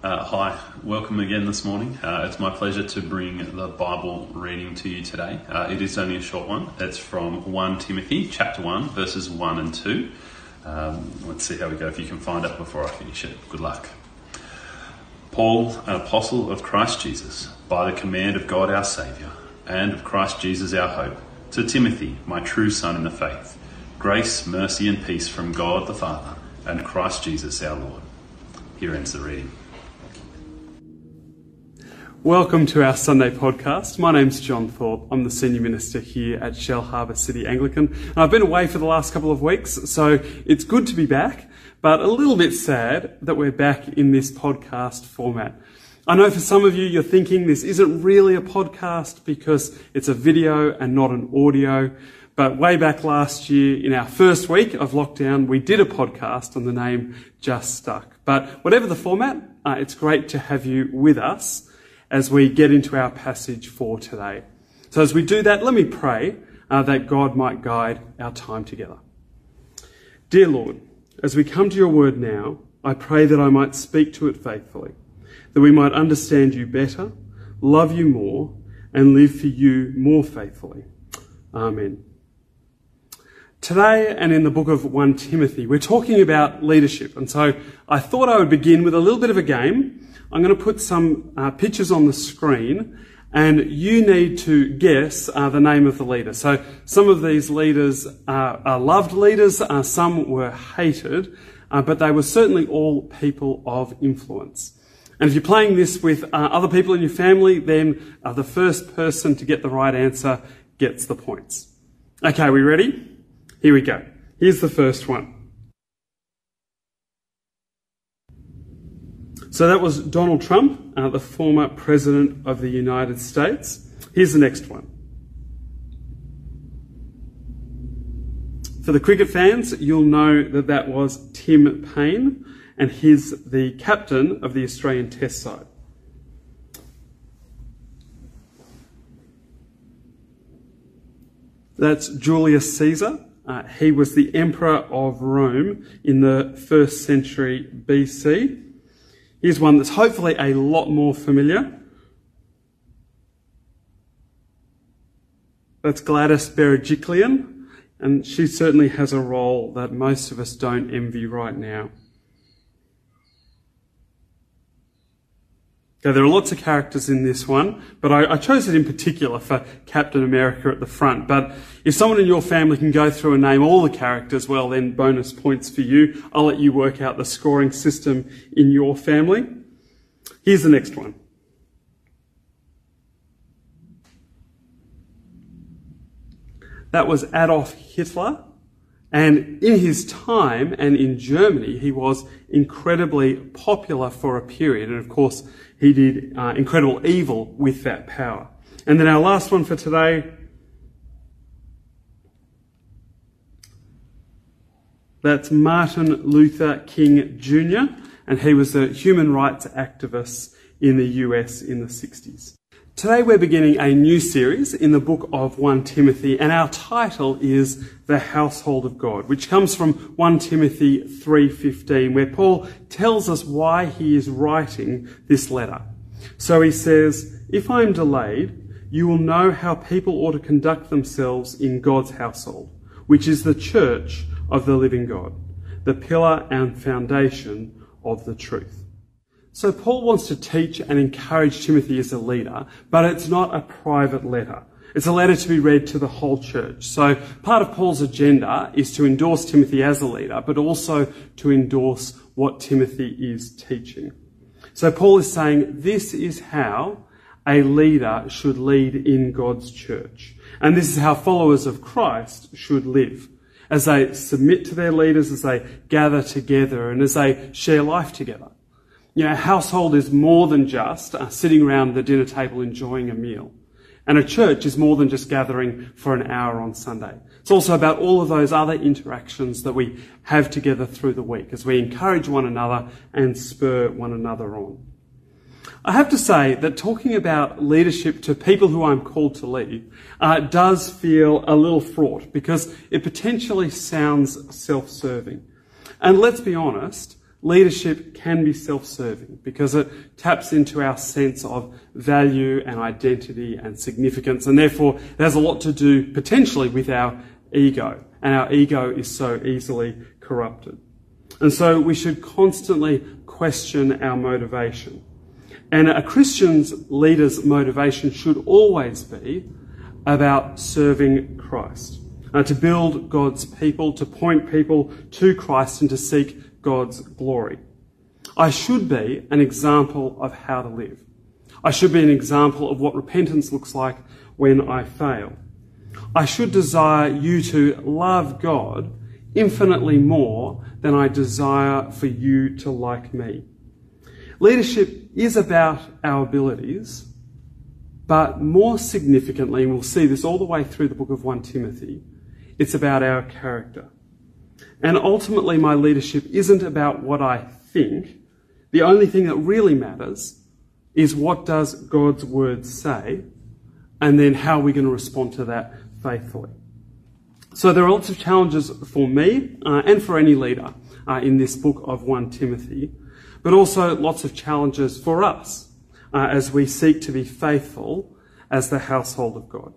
Uh, hi, welcome again this morning. Uh, it's my pleasure to bring the Bible reading to you today. Uh, it is only a short one. It's from 1 Timothy chapter 1, verses 1 and 2. Um, let's see how we go if you can find it before I finish it. Good luck. Paul, an apostle of Christ Jesus, by the command of God our Saviour, and of Christ Jesus our hope, to Timothy, my true son in the faith, grace, mercy, and peace from God the Father and Christ Jesus our Lord. Here ends the reading. Welcome to our Sunday podcast. My name's John Thorpe. I'm the senior minister here at Shellharbour City Anglican. And I've been away for the last couple of weeks, so it's good to be back, but a little bit sad that we're back in this podcast format. I know for some of you, you're thinking this isn't really a podcast because it's a video and not an audio. But way back last year, in our first week of lockdown, we did a podcast on the name Just Stuck. But whatever the format, uh, it's great to have you with us as we get into our passage for today. So as we do that, let me pray uh, that God might guide our time together. Dear Lord, as we come to your word now, I pray that I might speak to it faithfully, that we might understand you better, love you more, and live for you more faithfully. Amen. Today and in the book of 1 Timothy, we're talking about leadership. And so I thought I would begin with a little bit of a game I'm going to put some uh, pictures on the screen and you need to guess uh, the name of the leader. So some of these leaders are, are loved leaders, uh, some were hated, uh, but they were certainly all people of influence. And if you're playing this with uh, other people in your family, then uh, the first person to get the right answer gets the points. Okay, we ready? Here we go. Here's the first one. So that was Donald Trump, uh, the former President of the United States. Here's the next one. For the cricket fans, you'll know that that was Tim Paine, and he's the captain of the Australian Test side. That's Julius Caesar. Uh, he was the emperor of Rome in the first century BC. Here's one that's hopefully a lot more familiar. That's Gladys Berejiklian, and she certainly has a role that most of us don't envy right now. Okay, there are lots of characters in this one, but I, I, chose it in particular for Captain America at the front. But if someone in your family can go through and name all the characters, well, then bonus points for you. I'll let you work out the scoring system in your family. Here's the next one. That was Adolf Hitler. And in his time and in Germany, he was incredibly popular for a period. And of course, he did uh, incredible evil with that power. And then our last one for today. That's Martin Luther King Jr., and he was a human rights activist in the US in the 60s. Today we're beginning a new series in the book of 1 Timothy and our title is The Household of God, which comes from 1 Timothy 3:15 where Paul tells us why he is writing this letter. So he says, "If I am delayed, you will know how people ought to conduct themselves in God's household, which is the church of the living God, the pillar and foundation of the truth." So Paul wants to teach and encourage Timothy as a leader, but it's not a private letter. It's a letter to be read to the whole church. So part of Paul's agenda is to endorse Timothy as a leader, but also to endorse what Timothy is teaching. So Paul is saying this is how a leader should lead in God's church. And this is how followers of Christ should live. As they submit to their leaders, as they gather together, and as they share life together. You know, a household is more than just uh, sitting around the dinner table enjoying a meal. And a church is more than just gathering for an hour on Sunday. It's also about all of those other interactions that we have together through the week as we encourage one another and spur one another on. I have to say that talking about leadership to people who I'm called to lead uh, does feel a little fraught because it potentially sounds self-serving. And let's be honest, leadership can be self serving because it taps into our sense of value and identity and significance, and therefore it has a lot to do potentially with our ego, and our ego is so easily corrupted. And so we should constantly question our motivation. And a Christian's leader's motivation should always be about serving Christ, uh, to build God's people, to point people to Christ, and to seek God's glory. I should be an example of how to live. I should be an example of what repentance looks like when I fail. I should desire you to love God infinitely more than I desire for you to like me. Leadership is about our abilities, but more significantly, and we'll see this all the way through the book of 1 Timothy, it's about our character. And ultimately, my leadership isn't about what I think. The only thing that really matters is what does God's word say, and then how are we going to respond to that faithfully. So there are lots of challenges for me uh, and for any leader uh, in this book of 1 Timothy, but also lots of challenges for us uh, as we seek to be faithful as the household of God.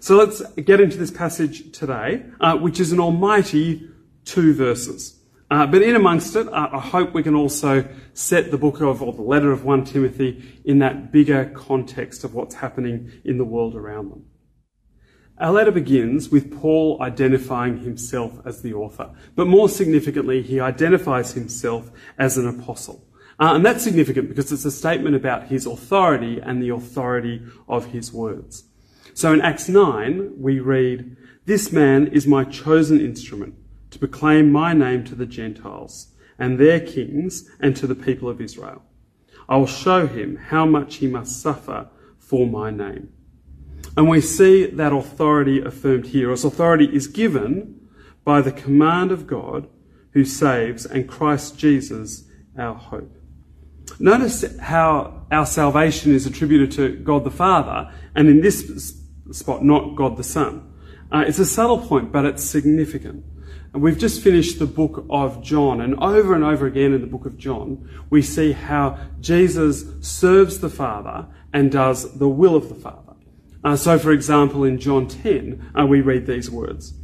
So let's get into this passage today, uh, which is an almighty two verses. Uh, but in amongst it, I hope we can also set the book of, or the letter of 1 Timothy in that bigger context of what's happening in the world around them. Our letter begins with Paul identifying himself as the author, but more significantly, he identifies himself as an apostle. Uh, and that's significant because it's a statement about his authority and the authority of his words. So in Acts 9, we read, This man is my chosen instrument to proclaim my name to the Gentiles and their kings and to the people of Israel. I will show him how much he must suffer for my name. And we see that authority affirmed here. As authority is given by the command of God who saves and Christ Jesus our hope. Notice how our salvation is attributed to God the Father, and in this spot, not God the Son. Uh, it's a subtle point, but it's significant. And we've just finished the book of John, and over and over again in the book of John, we see how Jesus serves the Father and does the will of the Father. Uh, so, for example, in John 10, uh, we read these words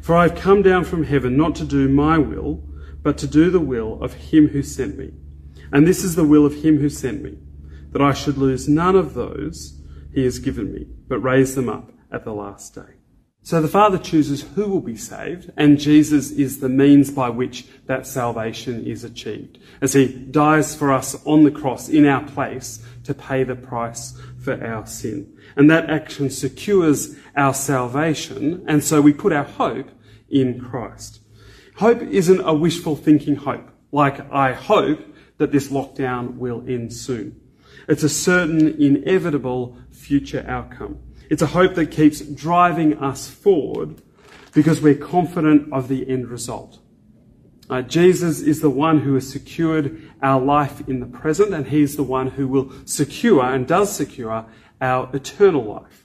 For I have come down from heaven not to do my will, but to do the will of him who sent me. And this is the will of him who sent me, that I should lose none of those he has given me, but raise them up at the last day. So the Father chooses who will be saved, and Jesus is the means by which that salvation is achieved, as he dies for us on the cross in our place to pay the price for our sin. And that action secures our salvation, and so we put our hope in Christ. Hope isn't a wishful thinking hope, like I hope that this lockdown will end soon. It's a certain, inevitable future outcome. It's a hope that keeps driving us forward because we're confident of the end result. Uh, Jesus is the one who has secured our life in the present, and He's the one who will secure and does secure our eternal life.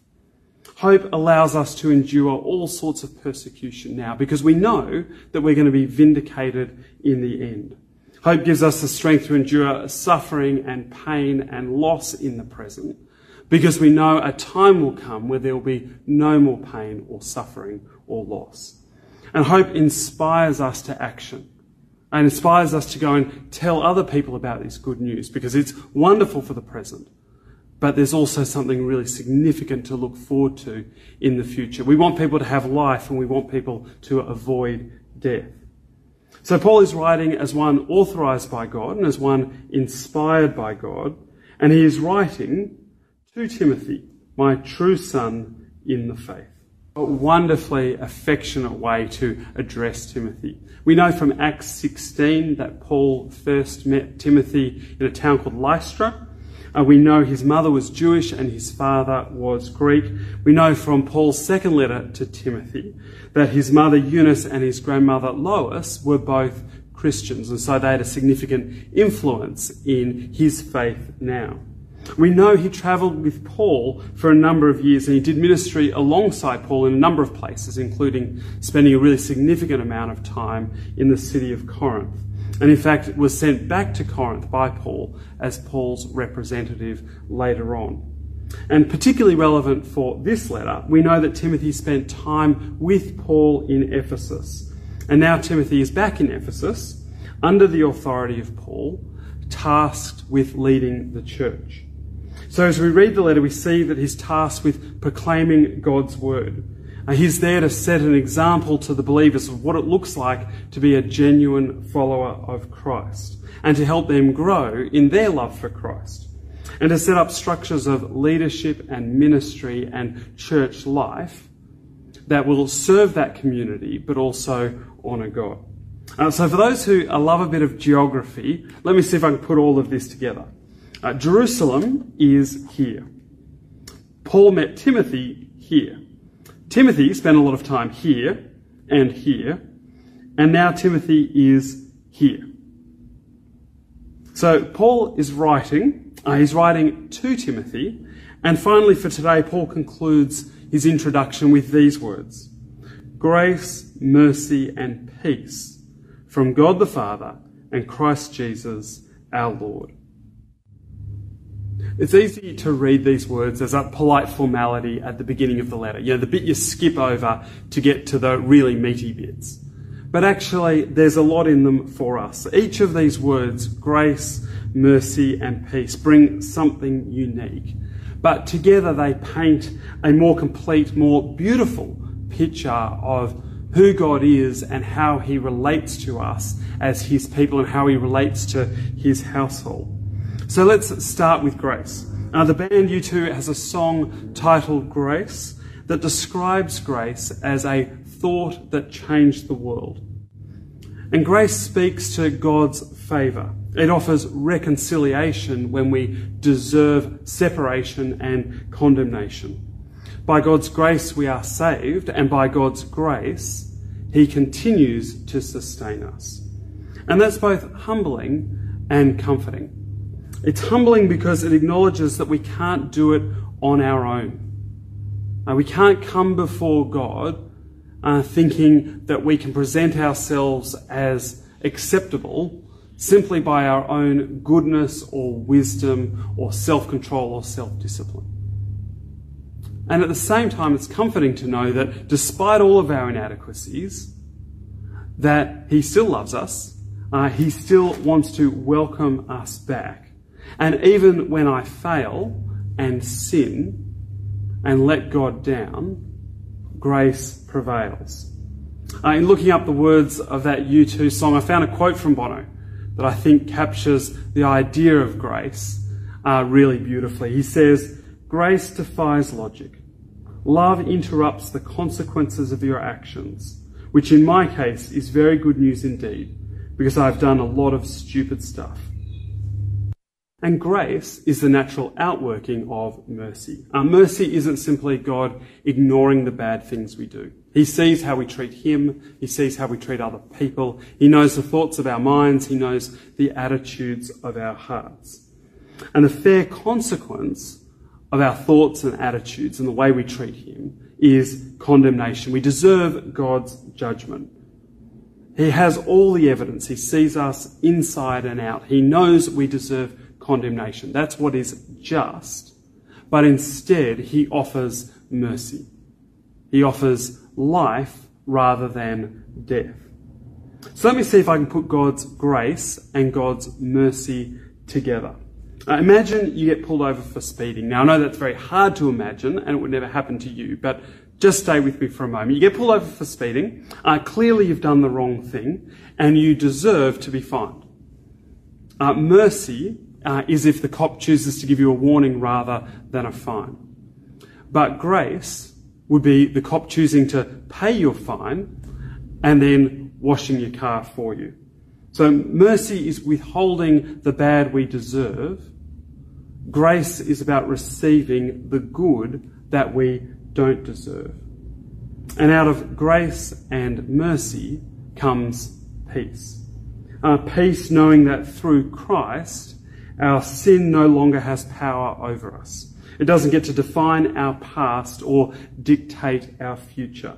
Hope allows us to endure all sorts of persecution now because we know that we're going to be vindicated in the end. Hope gives us the strength to endure suffering and pain and loss in the present because we know a time will come where there will be no more pain or suffering or loss. And hope inspires us to action and inspires us to go and tell other people about this good news because it's wonderful for the present. But there's also something really significant to look forward to in the future. We want people to have life and we want people to avoid death. So Paul is writing as one authorized by God and as one inspired by God, and he is writing to Timothy, my true son in the faith. A wonderfully affectionate way to address Timothy. We know from Acts 16 that Paul first met Timothy in a town called Lystra. Uh, we know his mother was Jewish and his father was Greek. We know from Paul's second letter to Timothy that his mother Eunice and his grandmother Lois were both Christians, and so they had a significant influence in his faith now. We know he travelled with Paul for a number of years and he did ministry alongside Paul in a number of places, including spending a really significant amount of time in the city of Corinth. And in fact, was sent back to Corinth by Paul as Paul's representative later on. And particularly relevant for this letter, we know that Timothy spent time with Paul in Ephesus. And now Timothy is back in Ephesus under the authority of Paul, tasked with leading the church. So as we read the letter, we see that he's tasked with proclaiming God's word. Uh, he's there to set an example to the believers of what it looks like to be a genuine follower of Christ and to help them grow in their love for Christ and to set up structures of leadership and ministry and church life that will serve that community but also honour God. Uh, so, for those who love a bit of geography, let me see if I can put all of this together. Uh, Jerusalem is here. Paul met Timothy here. Timothy spent a lot of time here and here, and now Timothy is here. So Paul is writing, uh, he's writing to Timothy, and finally for today, Paul concludes his introduction with these words Grace, mercy, and peace from God the Father and Christ Jesus our Lord. It's easy to read these words as a polite formality at the beginning of the letter. You know, the bit you skip over to get to the really meaty bits. But actually, there's a lot in them for us. Each of these words, grace, mercy, and peace, bring something unique. But together they paint a more complete, more beautiful picture of who God is and how he relates to us as his people and how he relates to his household. So let's start with grace. Now, the band U2 has a song titled Grace that describes grace as a thought that changed the world. And grace speaks to God's favour. It offers reconciliation when we deserve separation and condemnation. By God's grace, we are saved, and by God's grace, He continues to sustain us. And that's both humbling and comforting. It's humbling because it acknowledges that we can't do it on our own. Uh, we can't come before God uh, thinking that we can present ourselves as acceptable simply by our own goodness or wisdom or self control or self discipline. And at the same time, it's comforting to know that despite all of our inadequacies, that He still loves us, uh, He still wants to welcome us back and even when I fail and sin and let God down, grace prevails. Uh, in looking up the words of that U2 song, I found a quote from Bono that I think captures the idea of grace uh, really beautifully. He says, Grace defies logic. Love interrupts the consequences of your actions, which in my case is very good news indeed, because I've done a lot of stupid stuff. And grace is the natural outworking of mercy. Our mercy isn't simply God ignoring the bad things we do. He sees how we treat Him. He sees how we treat other people. He knows the thoughts of our minds. He knows the attitudes of our hearts. And the fair consequence of our thoughts and attitudes and the way we treat Him is condemnation. We deserve God's judgment. He has all the evidence. He sees us inside and out. He knows we deserve condemnation. That's what is just. But instead, he offers mercy. He offers life rather than death. So let me see if I can put God's grace and God's mercy together. Uh, imagine you get pulled over for speeding. Now, I know that's very hard to imagine and it would never happen to you, but just stay with me for a moment. You get pulled over for speeding. Uh, clearly, you've done the wrong thing and you deserve to be fined. Uh, mercy uh, is if the cop chooses to give you a warning rather than a fine. But grace would be the cop choosing to pay your fine and then washing your car for you. So mercy is withholding the bad we deserve. Grace is about receiving the good that we don't deserve. And out of grace and mercy comes peace. Uh, peace knowing that through Christ our sin no longer has power over us. It doesn't get to define our past or dictate our future.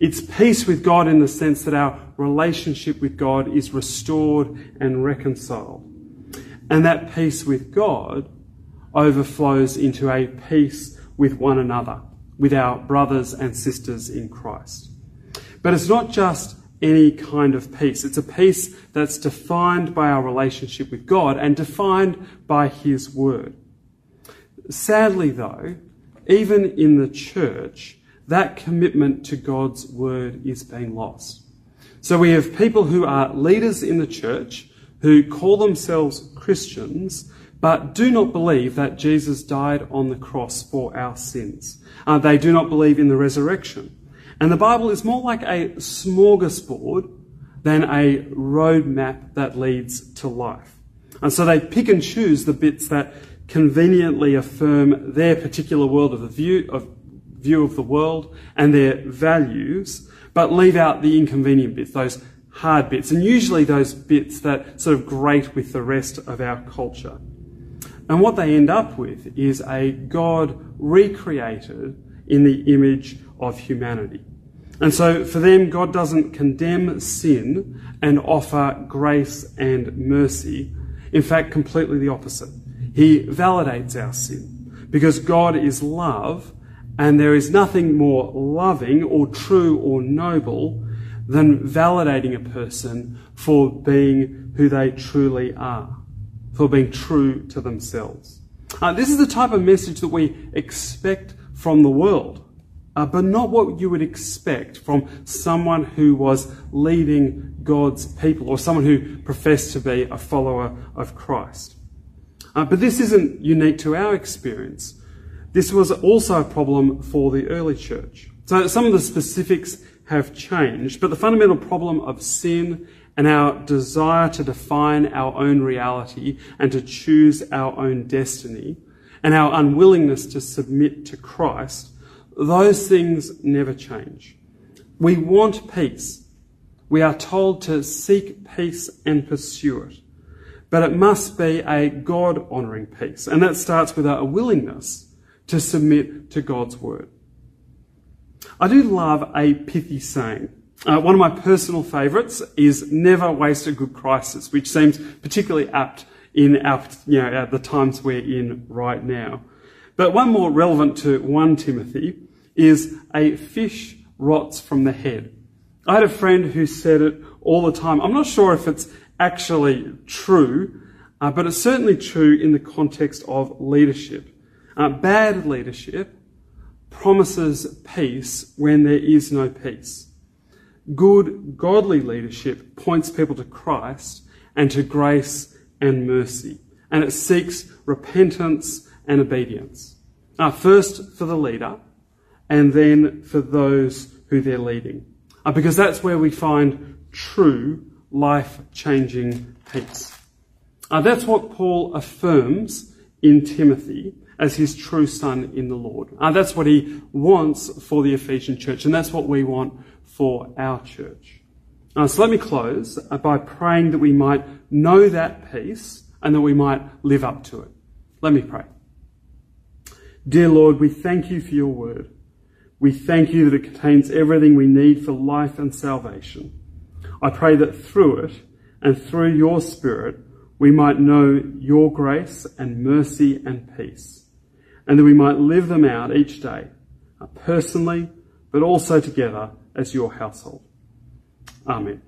It's peace with God in the sense that our relationship with God is restored and reconciled. And that peace with God overflows into a peace with one another, with our brothers and sisters in Christ. But it's not just any kind of peace. It's a peace that's defined by our relationship with God and defined by His Word. Sadly, though, even in the church, that commitment to God's Word is being lost. So we have people who are leaders in the church who call themselves Christians, but do not believe that Jesus died on the cross for our sins. Uh, they do not believe in the resurrection. And the Bible is more like a smorgasbord than a roadmap that leads to life. And so they pick and choose the bits that conveniently affirm their particular world of the view of view of the world and their values, but leave out the inconvenient bits, those hard bits, and usually those bits that sort of grate with the rest of our culture. And what they end up with is a God recreated in the image of humanity. And so for them, God doesn't condemn sin and offer grace and mercy. In fact, completely the opposite. He validates our sin because God is love and there is nothing more loving or true or noble than validating a person for being who they truly are, for being true to themselves. Uh, this is the type of message that we expect from the world uh, but not what you would expect from someone who was leading God's people or someone who professed to be a follower of Christ. Uh, but this isn't unique to our experience. This was also a problem for the early church. So some of the specifics have changed, but the fundamental problem of sin and our desire to define our own reality and to choose our own destiny and our unwillingness to submit to Christ those things never change. We want peace. We are told to seek peace and pursue it. But it must be a God honouring peace. And that starts with a willingness to submit to God's word. I do love a pithy saying. Uh, one of my personal favourites is never waste a good crisis, which seems particularly apt in our, you know, the times we're in right now. But one more relevant to 1 Timothy is a fish rots from the head. I had a friend who said it all the time. I'm not sure if it's actually true, uh, but it's certainly true in the context of leadership. Uh, bad leadership promises peace when there is no peace. Good, godly leadership points people to Christ and to grace and mercy, and it seeks repentance and obedience. Uh, first for the leader, and then for those who they're leading. Uh, because that's where we find true life changing peace. Uh, that's what Paul affirms in Timothy as his true son in the Lord. Uh, that's what he wants for the Ephesian church, and that's what we want for our church. Uh, so let me close uh, by praying that we might know that peace and that we might live up to it. Let me pray. Dear Lord, we thank you for your word. We thank you that it contains everything we need for life and salvation. I pray that through it and through your Spirit, we might know your grace and mercy and peace, and that we might live them out each day, uh, personally, but also together as your household. Amen.